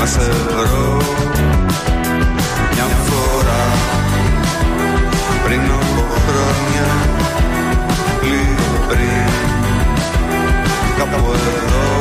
να σε βρω μια φορά πριν από χρόνια λίγο πριν κάπου εδώ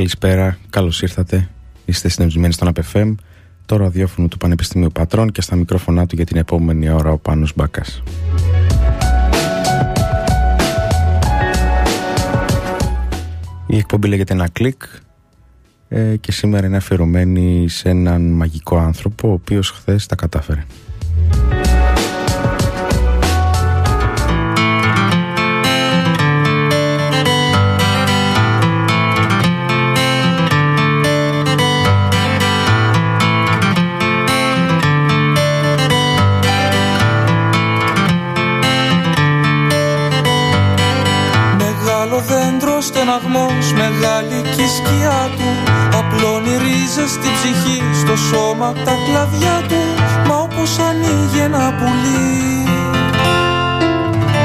Καλησπέρα, καλώς ήρθατε. Είστε συνευσμένοι στον ΑΠΕΦΕΜ, το ραδιόφωνο του Πανεπιστημίου Πατρών και στα μικρόφωνά του για την επόμενη ώρα ο Πάνος Μπάκας. Η εκπομπή λέγεται ένα κλικ ε, και σήμερα είναι αφιερωμένη σε έναν μαγικό άνθρωπο ο οποίος χθες τα κατάφερε. Στεναγμός, μεγάλη κι η σκιά του. Απλώνει ρίζες στην ψυχή, στο σώμα τα κλαδιά του. Μα όπως ανοίγει ένα πουλί.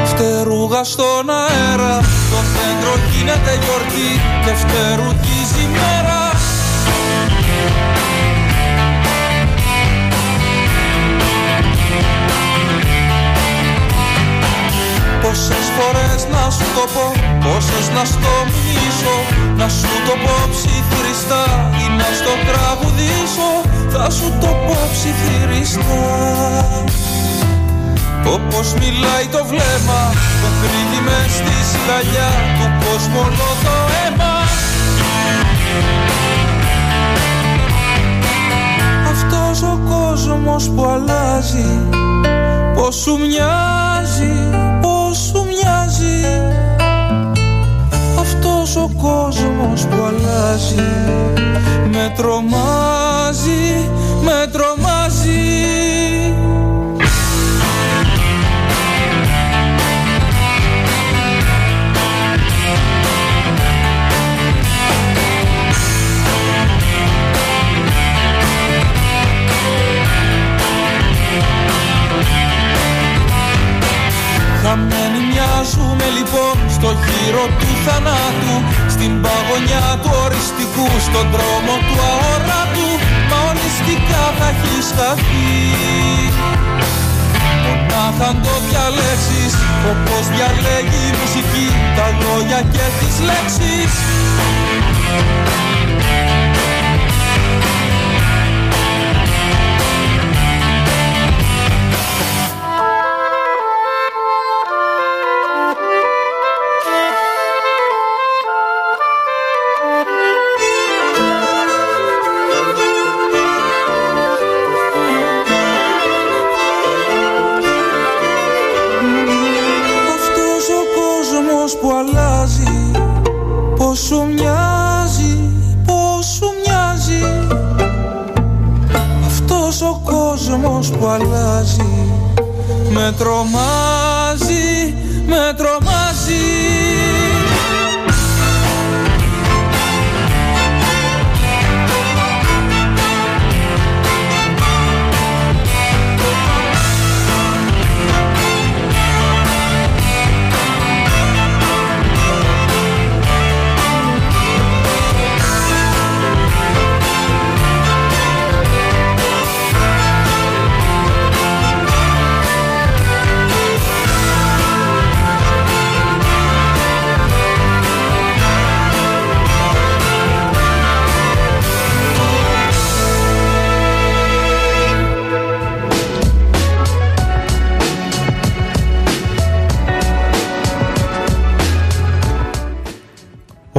Φτερούγα στον αέρα, το δέντρο γίνεται γιορτή Και φτερουγίζει η μέρα. Πόσες φορές να σου το πω, πόσες να στο μιλήσω Να σου το πω ψιθυριστά ή να στο τραγουδήσω Θα σου το πω ψιθυριστά Όπως μιλάει το βλέμμα, το κρύβει μες στη σιγαλιά Του κόσμου όλο το αίμα. Αυτός ο κόσμος που αλλάζει Πώς σου μοιάζει, κόσμος που αλλάζει. Με τρομάζει, με τρομάζει. Χαμένοι μοιάζουμε λοιπόν στο γύρο του θανάτου Στην παγωνιά του οριστικού, στον δρόμο του αόρατου Μα οριστικά θα έχεις χαθεί Μονάχα αν το διαλέξεις Όπως διαλέγει η μουσική Τα λόγια και τις λέξεις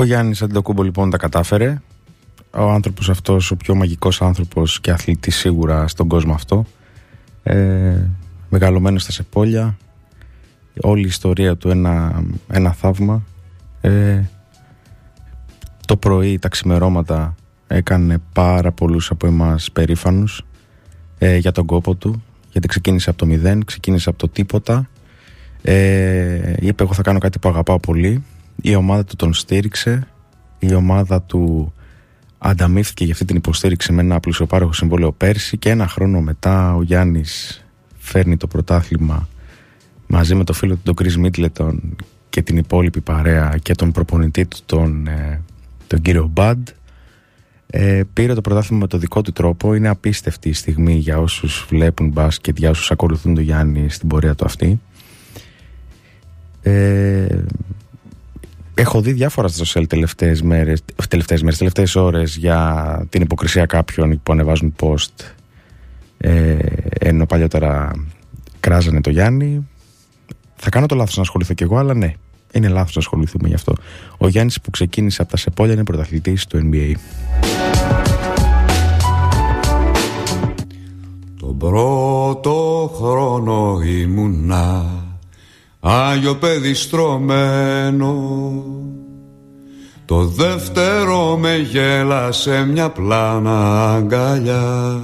Γιάννης Αντοκούμπο λοιπόν τα κατάφερε. Ο άνθρωπος αυτός, ο πιο μαγικός άνθρωπος και αθλητής σίγουρα στον κόσμο αυτό. Ε, μεγαλωμένος στα Σεπόλια. Όλη η ιστορία του ένα, ένα θαύμα. Ε, το πρωί, τα ξημερώματα έκανε πάρα πολλούς από εμάς περήφανους ε, για τον κόπο του. Γιατί ξεκίνησε από το μηδέν, ξεκίνησε από το τίποτα. Ε, είπε εγώ θα κάνω κάτι που αγαπάω πολύ η ομάδα του τον στήριξε, η ομάδα του ανταμείφθηκε για αυτή την υποστήριξη με ένα πλουσιοπάροχο συμβόλαιο πέρσι και ένα χρόνο μετά ο Γιάννης φέρνει το πρωτάθλημα μαζί με το φίλο του τον Κρις Μίτλετον και την υπόλοιπη παρέα και τον προπονητή του τον, ε, τον κύριο Μπαντ. Ε, πήρε το πρωτάθλημα με το δικό του τρόπο. Είναι απίστευτη η στιγμή για όσους βλέπουν μπάσκετ για όσους ακολουθούν τον Γιάννη στην πορεία του αυτή. Ε, Έχω δει διάφορα στα social τελευταίες μέρες, τελευταίες μέρες, τελευταίες ώρες για την υποκρισία κάποιων που ανεβάζουν post ε, ενώ παλιότερα κράζανε το Γιάννη. Θα κάνω το λάθος να ασχοληθώ κι εγώ, αλλά ναι, είναι λάθος να ασχοληθούμε γι' αυτό. Ο Γιάννης που ξεκίνησε από τα Σεπόλια είναι πρωταθλητής του NBA. Τον πρώτο χρόνο ήμουνα Άγιο παιδί στρωμένο Το δεύτερο με γέλασε μια πλάνα αγκαλιά.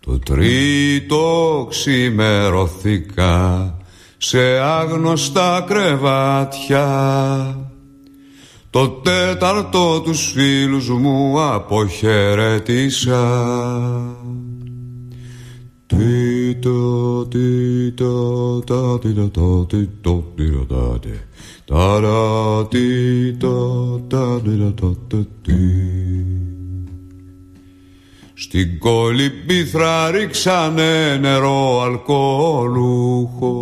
Το τρίτο ξημερωθήκα σε άγνωστα κρεβάτια. Το τέταρτο τους φίλους μου αποχαιρετήσα στην κολυμπήθρα ρίξανε νερό αλκοολούχο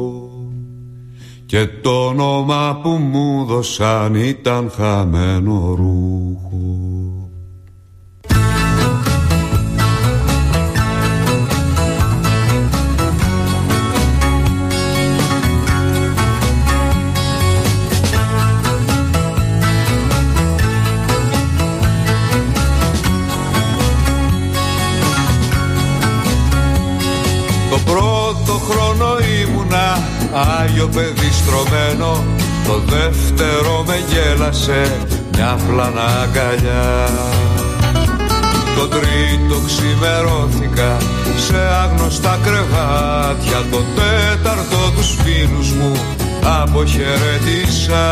και το όνομα που μου δώσαν ήταν χαμένο ρούχο Άγιο παιδί στρωμένο Το δεύτερο με γέλασε μια πλάνα αγκαλιά. Το τρίτο ξημερώθηκα σε άγνωστα κρεβάτια Το τέταρτο τους φίλους μου αποχαιρετήσα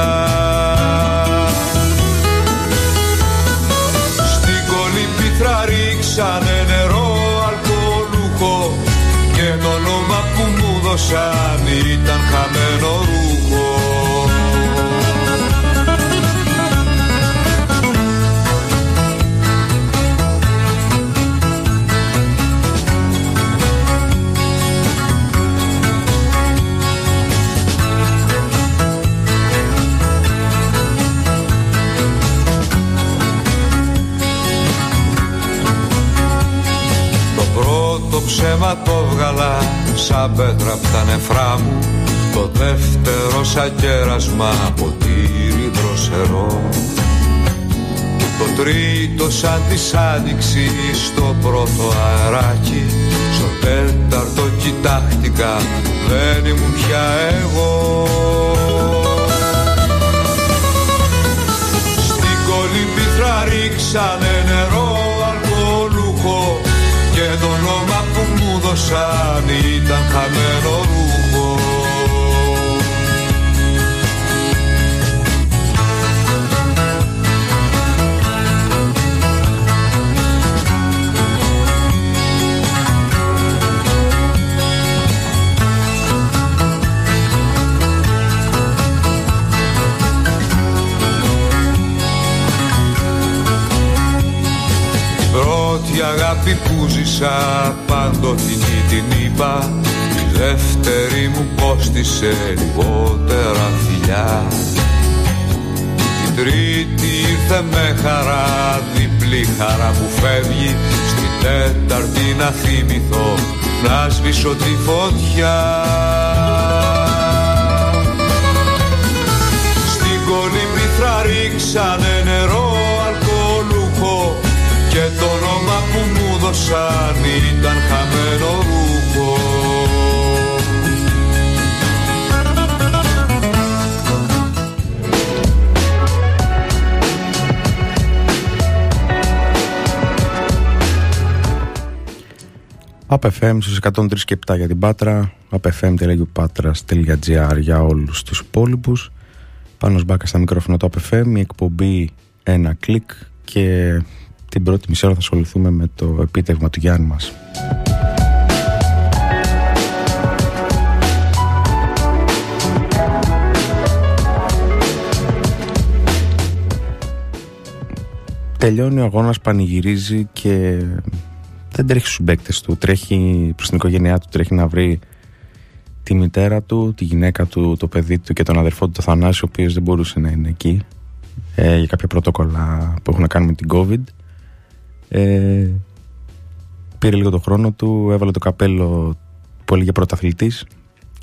σαν ήταν χαμένο ρούχο σαν πέτρα από τα νεφρά μου Το δεύτερο σαν κέρασμα ποτήρι δροσερό Το τρίτο σαν της άνοιξη στο πρώτο αεράκι Στο τέταρτο κοιτάχτηκα δεν ήμουν πια εγώ που ζήσα παντοτινή την είπα Η δεύτερη μου κόστισε λιγότερα φιλιά Η τρίτη ήρθε με χαρά διπλή χαρά που φεύγει Στη τέταρτη να θυμηθώ να σβήσω τη φωτιά. Στην κολύμπη θα ρίξανε μου δώσαν ήταν χαμένο ρούχο APFM στους 103 και 7 για την Πάτρα apfm.patras.gr για όλους τους υπόλοιπους. Πάνω σμπάκα στα μικρόφωνα του APFM η εκπομπή ένα κλικ και την πρώτη μισή ώρα θα ασχοληθούμε με το επίτευγμα του Γιάννη μας. Τελειώνει ο αγώνας, πανηγυρίζει και δεν τρέχει στους μπέκτες του. Τρέχει προς την οικογένειά του, τρέχει να βρει τη μητέρα του, τη γυναίκα του, το παιδί του και τον αδερφό του, το Θανάση, ο οποίος δεν μπορούσε να είναι εκεί ε, για κάποια πρωτόκολλα που έχουν να κάνουν με την COVID. Ε, πήρε λίγο το χρόνο του, έβαλε το καπέλο που έλεγε πρωταθλητής,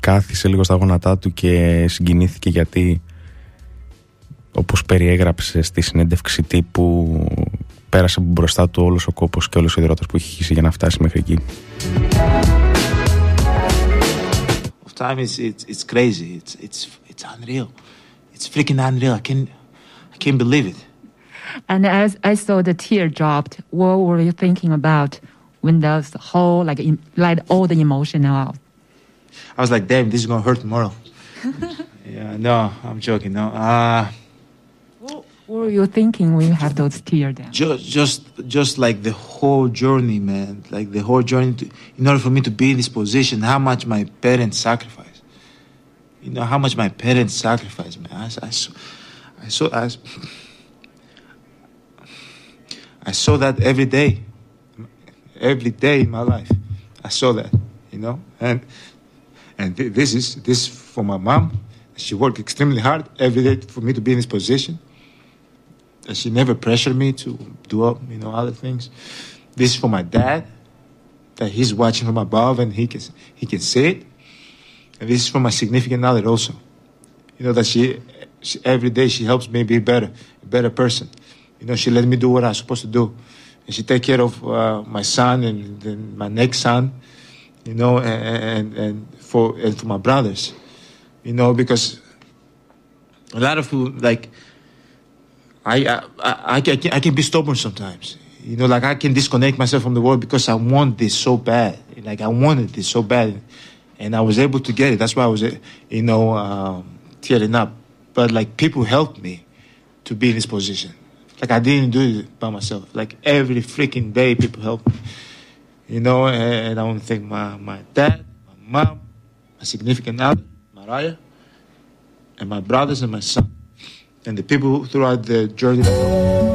κάθισε λίγο στα γόνατά του και συγκινήθηκε γιατί όπως περιέγραψε στη συνέντευξη τύπου πέρασε μπροστά του όλος ο κόπος και όλος ο υδρότος που είχε χύσει για να φτάσει μέχρι εκεί. Time is it's, it's crazy. It's it's it's unreal. It's freaking unreal. I can I can't believe it. And as I saw the tear dropped, what were you thinking about when those whole like in, like all the emotion out? I was like, damn, this is gonna hurt tomorrow. yeah, no, I'm joking. No, uh what were you thinking when you have those tears down? Just, just, just like the whole journey, man. Like the whole journey. To, in order for me to be in this position, how much my parents sacrificed. You know how much my parents sacrificed, man. I, I, saw, I saw, I, I saw that every day, every day in my life. I saw that, you know, and and th- this is this is for my mom. She worked extremely hard every day for me to be in this position and she never pressured me to do up, you know, other things. This is for my dad, that he's watching from above and he can he can see it. And this is for my significant other also. You know that she, she every day she helps me be better, a better person. You know she let me do what I'm supposed to do, and she take care of uh, my son and, and my next son. You know, and, and and for and for my brothers. You know because a lot of people like I, I, I, I, can, I can be stubborn sometimes. You know, like I can disconnect myself from the world because I want this so bad. Like I wanted this so bad, and I was able to get it. That's why I was, you know, um, tearing up. But like people helped me to be in this position. Like I didn't do it by myself. Like every freaking day, people help me. You know, and, I want to thank my my dad, my mom, my significant other, Mariah, and my brothers and my son and the people throughout the journey.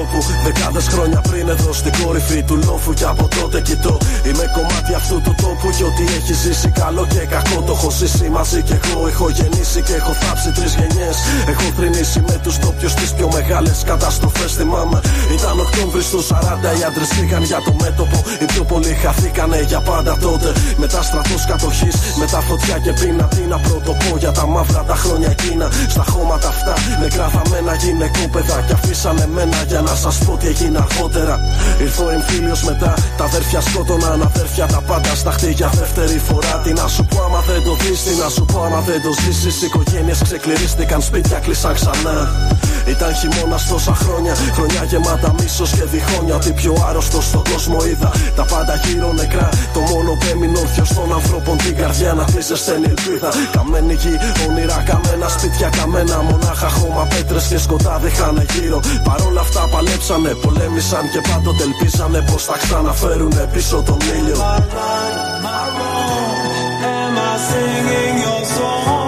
Χέρι ανθρώπου Δεκάδες χρόνια πριν εδώ στην κορυφή του λόφου Και από τότε κοιτώ Είμαι κομμάτι αυτού του τόπου Και ό,τι έχει ζήσει καλό και κακό Το έχω ζήσει μαζί και εγώ Έχω γεννήσει και έχω θάψει τρεις γενιές. Έχω θρυνήσει με τους τόπιους τις πιο μεγάλες καταστροφές. Θυμάμαι ήταν Οκτώβρη του 40 Οι άντρες πήγαν για το μέτωπο. Οι πιο πολλοί χαθήκανε για πάντα τότε. Μετά στρατός κατοχής Μετά φωτιά και πείνα Τι να πρωτοπώ για τα μαύρα τα χρόνια εκείνα. Στα χώματα αυτά Νεκρά θαμμένα γυναικόπαιδα Κι αφήσανε μένα για να σας πω τι έγινε αργότερα. Ήρθε ο εμφύλιος μετά. Τα αδέρφια σκότωναν αδέρφια τα πάντα στα χτίγια δεύτερη φορά. Τι να σου πω άμα δεν το δεις, τι να σου πω άμα δεν το ζήσεις. Οι οικογένειες ξεκληρίστηκαν, σπίτια κλείσαν ξανά. Ήταν χειμώνα τόσα χρόνια. Χρονιά γεμάτα μίσος και διχόνια. Ότι πιο άρρωστο στον κόσμο είδα. Τα πάντα γύρω νεκρά. Το μόνο που έμεινε όρθιο των ανθρώπων την καρδιά να χτίζει στενή ελπίδα. Καμένη γη, όνειρα καμένα, σπίτια καμένα. Μονάχα χώμα, πέτρες και σκοτάδι χάνε γύρω. Παρόλα αυτά παλέψανε, πολέμησαν και πάντοτε ελπίζανε πως θα ξαναφέρουν πίσω τον ήλιο. Am I singing your song?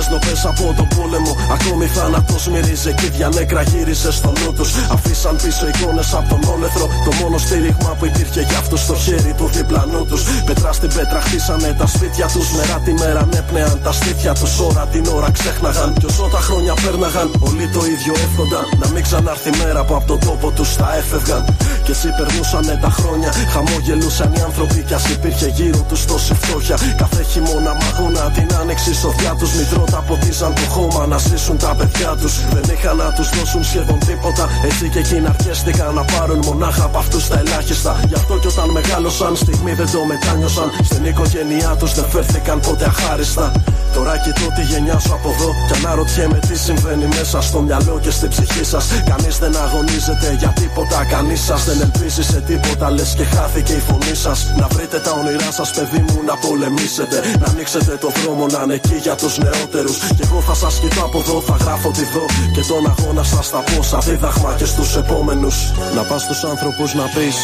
Μνημές νοπές από τον πόλεμο Ακόμη θάνατος μυρίζει και δια νέκρα γύρισε στο νου τους. Αφήσαν πίσω εικόνες από τον όλεθρο. Το μόνο στήριγμα που υπήρχε για αυτούς στο χέρι του διπλανού τους. Πέτρα στην πέτρα χτίσανε τα σπίτια τους. Μέρα τη μέρα νέπνεαν τα σπίτια τους. Ώρα την ώρα ξέχναγαν. Κι όσο τα χρόνια πέρναγαν Όλοι το ίδιο εύχονταν. Να μην ξανάρθει μέρα που από τον τόπο τους τα έφευγαν Και εσύ περνούσανε τα χρόνια Χαμόγελούσαν οι άνθρωποι κι ας υπήρχε γύρω τους τόση φτώχεια Κάθε χειμώνα μαγώνα την άνοιξη σοδιά τους Μητρώτα ποτίζαν το χώμα να ζήσουν τα παιδιά τους. Δεν είχαν να τους δώσουν σχεδόν τίποτα. Έτσι και εκείνοι αρκέστηκαν να πάρουν μονάχα από αυτούς τα ελάχιστα. Γι' αυτό και όταν μεγάλωσαν, στιγμή δεν το μετάνιωσαν. Στην οικογένειά τους δεν φέρθηκαν ποτέ αχάριστα. Τώρα κοιτώ τη γενιά σου από εδώ και αναρωτιέμαι τι συμβαίνει μέσα στο μυαλό και στην ψυχή σας. Κανείς δεν αγωνίζεται για τίποτα, κανείς σας δεν ελπίζει σε τίποτα. Λες και χάθηκε η φωνή σας. Να βρείτε τα όνειρά σας, παιδί μου, να πολεμήσετε. Να ανοίξετε το δρόμο να είναι εκεί για τους νεότερους. Και εγώ θα σας κοιτώ από εδώ, θα γράφω τη δω. Και τον αγώνα σας θα πω σαν δίδαγμα και στους επόμενους. Να πας στους άνθρωπου να πεις.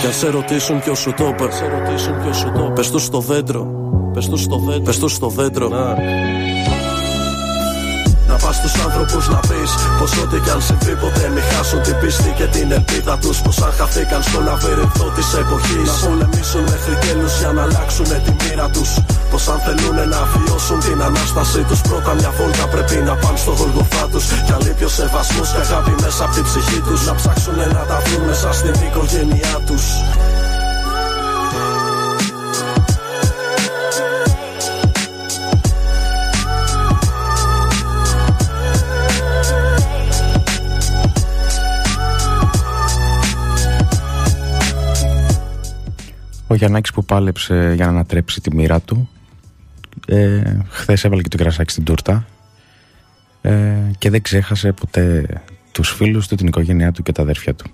Και αν σε ρωτήσουν ποιος σου το είπε, πες τους στο δέντρο. Πες τους στο δέντρο. Πες τους στο δέντρο. Να πας στους άνθρωπους να πεις πως ό,τι κι αν συμβεί ποτέ μην χάσουν την πίστη και την ελπίδα τους. Πως αν χαθήκαν στο λαβύρινθο της εποχής. Να πολεμήσουν μέχρι τέλους για να αλλάξουν τη μοίρα τους. Πως αν θέλουν να βιώσουν την ανάστασή τους, πρώτα μια βόλτα πρέπει να πάνε στο γολγοφά τους. Κι αν λείπει ο σεβασμός και αγάπη μέσα από την ψυχή τους, να ψάξουν να τα βρουν μέσα στην οικογένειά τους. Ο Γιαννάκης που πάλεψε για να ανατρέψει τη μοίρα του ε, Χθες έβαλε και το κρασάκι στην τούρτα ε, Και δεν ξέχασε ποτέ τους φίλους του, την οικογένειά του και τα αδέρφια του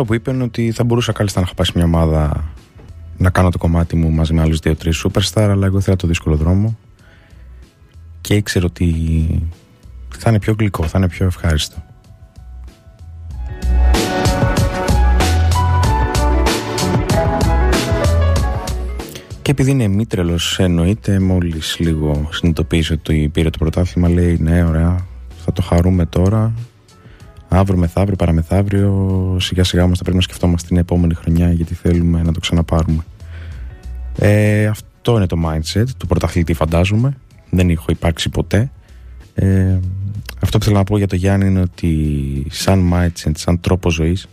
άλλο που είπε είναι ότι θα μπορούσα κάλλιστα να είχα πάει μια ομάδα να κάνω το κομμάτι μου μαζί με άλλους δύο-τρεις superstar, αλλά εγώ ήθελα το δύσκολο δρόμο και ήξερα ότι θα είναι πιο γλυκό, θα είναι πιο ευχάριστο. Και επειδή είναι μήτρελος, εννοείται, μόλις λίγο συνειδητοποίησε ότι πήρε το πρωτάθλημα, λέει ναι, ωραία, θα το χαρούμε τώρα αύριο, μεθαύριο, παραμεθαύριο, σιγά σιγά όμως θα πρέπει να σκεφτόμαστε την επόμενη χρονιά γιατί θέλουμε να το ξαναπάρουμε. Ε, αυτό είναι το mindset του πρωταθλητή φαντάζομαι. Δεν έχω υπάρξει ποτέ. Ε, αυτό που θέλω να πω για το Γιάννη είναι ότι σαν mindset, σαν τρόπο ζωής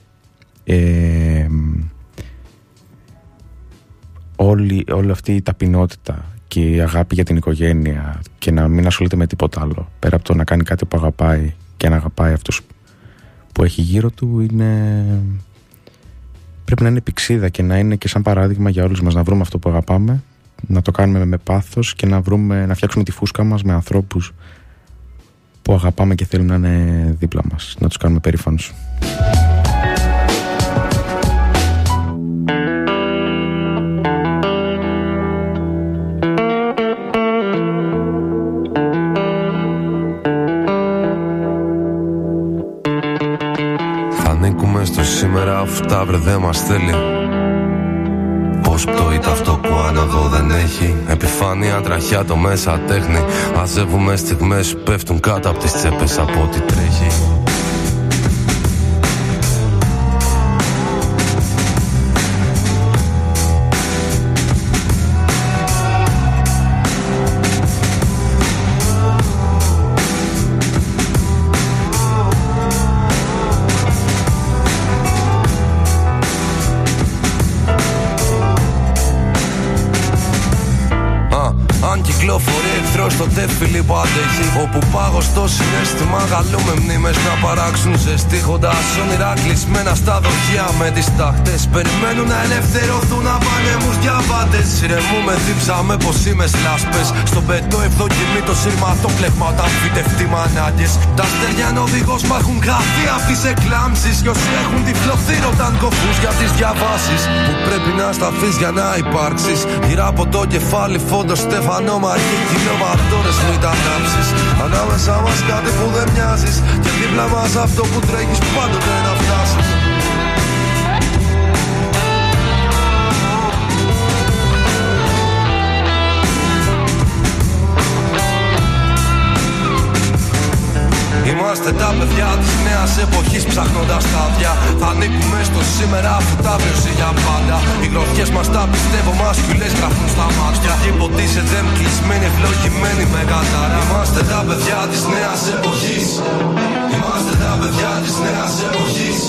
ε, όλη, όλη αυτή η ταπεινότητα και η αγάπη για την οικογένεια και να μην ασχολείται με τίποτα άλλο πέρα από το να κάνει κάτι που αγαπάει και να αγαπάει αυτούς που έχει γύρω του είναι... πρέπει να είναι πηξίδα και να είναι και σαν παράδειγμα για όλους μας να βρούμε αυτό που αγαπάμε να το κάνουμε με πάθος και να, βρούμε, να φτιάξουμε τη φούσκα μας με ανθρώπους που αγαπάμε και θέλουν να είναι δίπλα μας να τους κάνουμε περήφανους σήμερα αφού τα βρε δεν μας θέλει. Πώς πτωείται αυτό που άνοδο δεν έχει. Επιφάνεια τραχιά το μέσα τέχνη. Αζεύουμε στιγμές που πέφτουν κάτω από τις τσέπες από ό,τι τρέχει φίλοι που αντέχει. Όπου πάγω στο συνέστημα γαλούμε μνήμες να παράξουν ζεστή. όνειρα κλεισμένα στα δοχεία με τι τάχτε. Περιμένουν να ελευθερωθούν από ανέμου διαβάτε. Συρεμούμε, δίψαμε πως είμαι λάσπε. Στον πετό ευδοκιμή το σύρματο πλεγμα όταν φυτευτεί μανάγκε. Τα στεριά οδηγός μα έχουν χαθεί από τις εκλάμψεις. Κι όσοι έχουν τυφλωθεί ρωτάν κοφού για τις διαβάσεις. Που πρέπει να σταθείς για να υπάρξεις. Γύρω από το κεφάλι φόντο Στεφανό Μαρκή κιλοβατόρες μην τα ανάψεις Ανάμεσα μας κάτι που δεν μοιάζεις. Και δίπλα μας αυτό που τρέχεις πάντοτε να φτάσεις Είμαστε τα παιδιά της νέας εποχής ψάχνοντας τα άδεια. Θα ανήκουμε στο σήμερα αφού τα βρει για πάντα. Οι γροθιές μας τα πιστεύω μα φιλέ γράφουν στα μάτια. Και υποτίθεται κλεισμένοι, ευλογημένοι με κατάρα. Είμαστε τα παιδιά της νέας εποχής. Είμαστε τα παιδιά της νέας εποχής.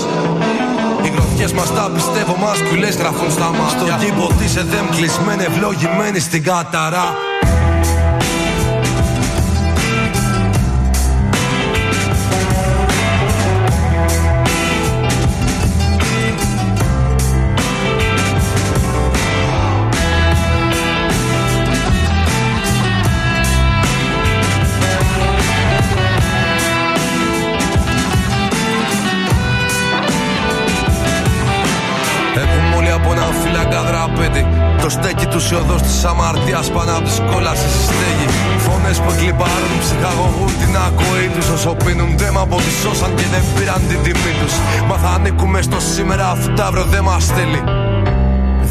Οι γροθιές μας τα πιστεύω μα φιλέ γράφουν στα μάτια. Και υποτίθεται κλεισμένοι, ευλογημένοι στην κατάρα. Φύλακα δραπέτη. Το στέκι του οδός της αμαρτίας πάνω από τη κόλαση στη στέγη. Φωνές που κλειπάρουν, ψυχαγωγούν την ακοή τους. Όσο πίνουν δέμα από τη σώσαν και δεν πήραν την τιμή τους. Μα θα ανήκουμε στο σήμερα αφού τα αύριο δεν μας στέλνει.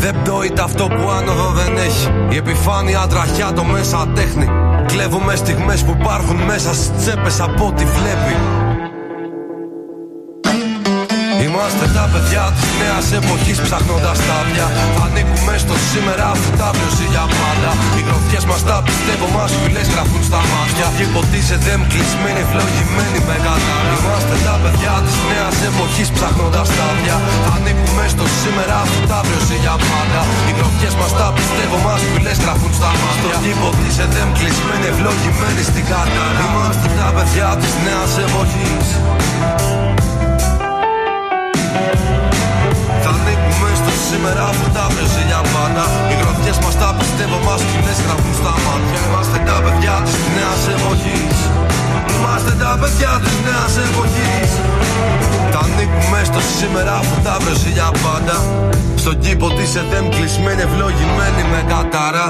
Δεν πτώεται αυτό που άνοδο δεν έχει. Η επιφάνεια τραχιά το μέσα τέχνη. Κλέβουμε στιγμές που υπάρχουν μέσα στις τσέπες από ό,τι βλέπει. Είμαστε τα παιδιά της νέας εποχής ψάχνοντας τα άδεια. Θα ανήκουμε στο σήμερα αφού τα ζει για πάντα. Οι γροθιές μας τα πιστεύω μας φυλέ γραφούν στα μάτια. Και υποτίθεται κλεισμένοι, ευλογημένοι με κατάρα. Είμαστε τα παιδιά της νέας εποχής ψάχνοντας τα άδεια. Θα ανήκουμε στο σήμερα αφού τα ζει για πάντα. Οι γροθιές μας τα πιστεύω μας φυλέ γραφούν στα μάτια. Και υποτίθεται κλεισμένοι, ευλογημένοι στην κατάρα. Είμαστε τα παιδιά της νέας εποχής. Θα ανήκουμε στο σήμερα αφού τα βρέζει για πάντα Οι γροθιές μας τα πιστεύω μας κοινές γραφούν στα μάτια. Είμαστε τα παιδιά της νέας εποχής. Είμαστε τα παιδιά της νέας εποχής. Θα ανήκουμε στο σήμερα αφού τα βρέζει για πάντα. Στον κήπο της ΕΔΕΜ κλεισμένη ευλογημένη με κατάρα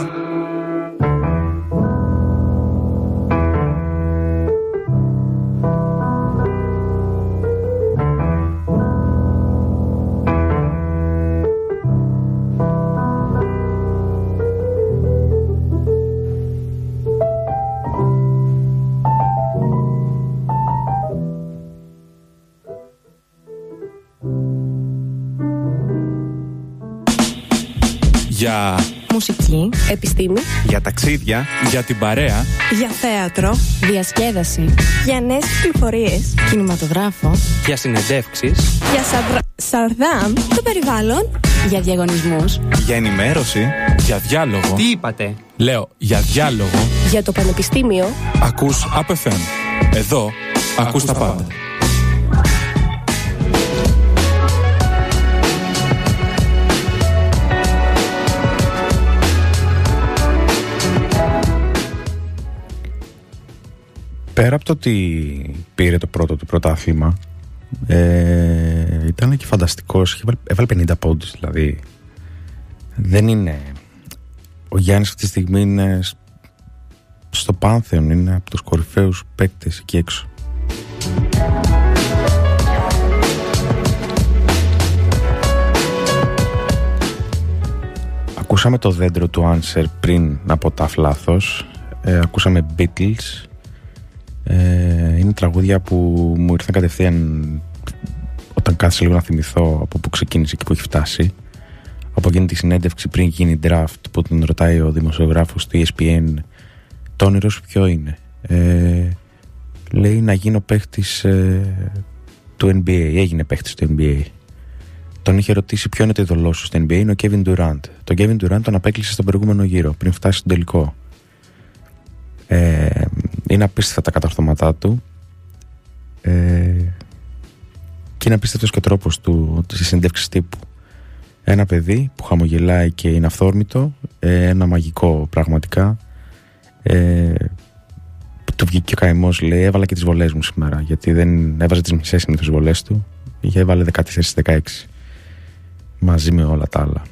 Για μουσική, επιστήμη, για ταξίδια, για την παρέα, για θέατρο, διασκέδαση, για νέες πληροφορίες, κινηματογράφο, για συνεντεύξεις, για σαρδ... σαρδάμ, το περιβάλλον, για διαγωνισμούς, για ενημέρωση, για διάλογο. Τι είπατε; Λέω για διάλογο. Για το πανεπιστήμιο. Ακούς ΑΠΕΦΕΜ. Εδώ ακούς τα πάντα. Πέρα από το ότι πήρε το πρώτο του πρωτάθλημα, ε, ήταν και φανταστικός. Έβαλε 50 πόντους δηλαδή. Δεν είναι... Ο Γιάννης αυτή τη στιγμή είναι στο Πάνθεον, είναι από τους κορυφαίους παίκτες εκεί έξω. Ακούσαμε το δέντρο του Άνσερ πριν από τα φλάθος. Ε, ακούσαμε Beatles ε, είναι τραγούδια που μου ήρθαν κατευθείαν όταν κάθισα λίγο να θυμηθώ από που ξεκίνησε και που έχει φτάσει. Από εκείνη τη συνέντευξη πριν γίνει draft που τον ρωτάει ο δημοσιογράφος του ESPN το όνειρο σου ποιο είναι; Ε, λέει να γίνω παίχτης ε, του NBA. Έγινε παίχτης του NBA. Τον είχε ρωτήσει ποιο είναι το ειδωλό σου στο NBA. Είναι ο Kevin Durant. Τον Kevin Durant τον απέκλεισε στον προηγούμενο γύρο πριν φτάσει στον τελικό. Ε, είναι απίστευτα τα καταρθώματά του ε, και είναι απίστευτος και ο τρόπος του της συνέντευξης τύπου. Ένα παιδί που χαμογελάει και είναι αυθόρμητο, ε, ένα μαγικό πραγματικά. Ε, του βγήκε ο καημός, λέει: Έβαλα και τις βολές μου σήμερα. Γιατί δεν έβαζε τις μισές συνήθως βολές του. Είχε έβαλε 14-16 μαζί με όλα τα άλλα.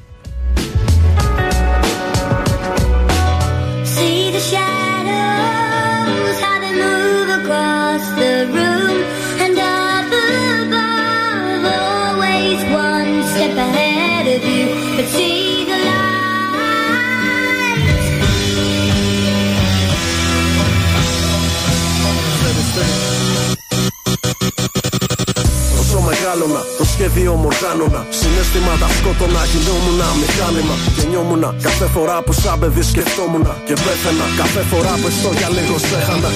Το σχέδιο μου οργάνωνα. Συναισθήματα σκότωνα. Γινόμουν μηχάνημα. Γεννιόμουν κάθε φορά που σαν παιδί σκεφτόμουν. Και πέθαινα κάθε φορά που στο για λίγο στέχανα.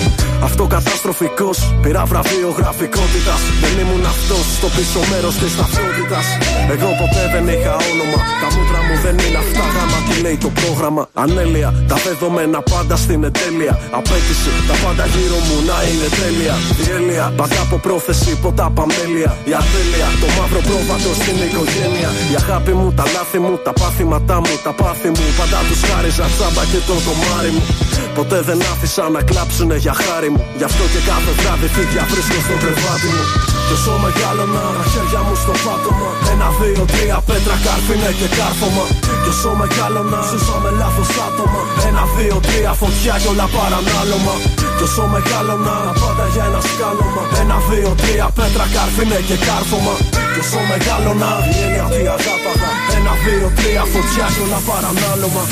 Αυτό καταστροφικός. Πήρα βραβείο γραφικότητας. Δεν ήμουν αυτός στο πίσω μέρος της ταυτότητας. Εγώ ποτέ δεν είχα όνομα. Τα μούτρα μου δεν είναι αυτά. Γάμα τι λέει το πρόγραμμα. Ανέλεια. Τα δεδομένα πάντα στην ετέλεια. Απέτηση. Τα πάντα γύρω μου να είναι τέλεια. Η έλεια. Πάντα από πρόθεση. Ποτά παμέλεια. Η ατέλεια. Το μαύρο πρόβατο στην οικογένεια. Η αγάπη μου, τα λάθη μου, τα πάθηματά μου, τα πάθη μου. Πάντα τους χάριζα τσάμπα και το κομμάρι μου. Ποτέ δεν άφησα να κλάψουνε για χάρη μου. Γι' αυτό και κάθε βράδυ φίδια βρίσκω στο κρεβάτι μου. Κι όσο μεγάλωνα, τα χέρια μου στο πάτωμα. Ένα, δύο, τρία πέτρα, κάρφινε και κάρφωμα. Κι όσο μεγάλωνα, ζούσα με λάθος άτομα. Ένα, δύο, τρία φωτιά κι όλα παρανάλωμα. Κι όσο μεγάλωνα, τα πάντα για ένα σκάλωμα. Ένα, δύο, τρία πέτρα, κάρφινε και κάρφωμα. Κι όσο μεγάλωνα, η έννοια τι αγάπαγα. Ένα, δύο, τρία φωτιά κι όλα παρανάλωμα.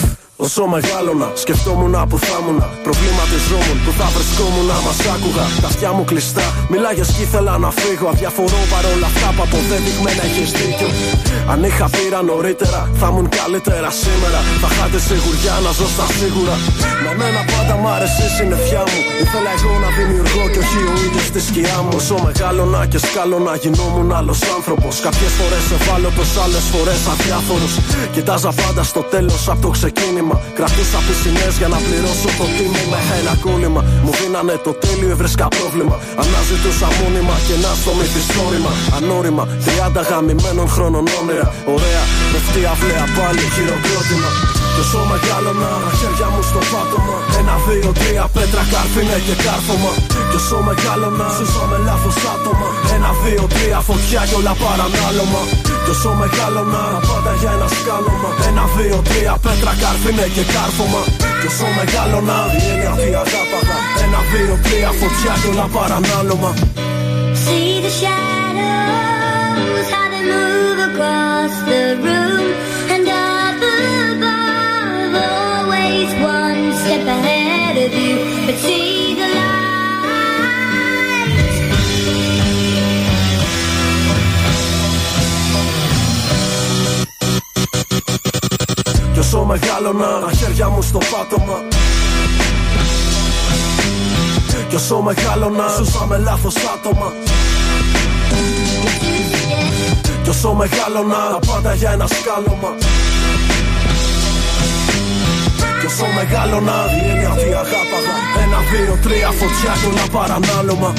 Όσο μεγάλωνα, σκεφτόμουν που θα ήμουν. Προβληματιζόμουν που θα βρισκόμουν, μας άκουγα. Τα αυτιά μου κλειστά, μιλάγε και ήθελα να φύγω. Αδιαφορώ παρόλα αυτά που αποδεδειγμένα έχεις δίκιο. Αν είχα πείρα νωρίτερα, θα ήμουν καλύτερα σήμερα. Θα χάτε σιγουριά να ζω στα σίγουρα. Με μένα πάντα μ' άρεσε η συννεφιά μου. Ήθελα εγώ να δημιουργώ και όχι ο ίδιος στη σκιά μου. Όσο μεγάλωνα και σκάλωνα, γινόμουν άλλος άνθρωπος. Κάποιες φορές ευάλωτος, άλλες φορές αδιάφορος. Κοιτάζα πάντα στο τέλος από το ξεκίνημα. Κρατούσα πισινέ για να πληρώσω το τίμημα. Ένα κόλλημα μου δίνανε το τέλειο, έβρισκα πρόβλημα. Αναζητούσα μόνιμα και να στο μυθιστόρημα. Ανώριμα, 30 γαμημένων χρόνων όνειρα. Ωραία, πεφτεί αυλαία πάλι χειροκρότημα. Κι όσο μεγάλωνα, τα χέρια μου στο πάτωμα. Ένα, δύο, τρία πέτρα, κάρφινε και κάρφωμα. Κι όσο μεγάλωνα, ζούσα με λάθος άτομα. Ένα, δύο, τρία φωτιά κι όλα παρανάλωμα. Κι όσο μεγάλωνα, τα πάντα για ένα σκάλωμα. Ένα, δύο, τρία πέτρα, κάρφινε και κάρφωμα. Κι όσο μεγάλωνα, η έννοια τι αγάπαγα. Ένα, δύο, τρία φωτιά κι όλα παρανάλωμα. See the shadows, how they move μεγάλωνα, τα χέρια μου στο πάτωμα. Κι όσο μεγάλωνα, ζούσα με λάθος άτομα. Κι όσο μεγάλωνα, τα πάντα για ένα σκάλωμα. Κι όσο μεγάλωνα, η έννοια τι αγάπαγα. Ένα, δύο, τρία φωτιά κι όλα παρανάλωμα.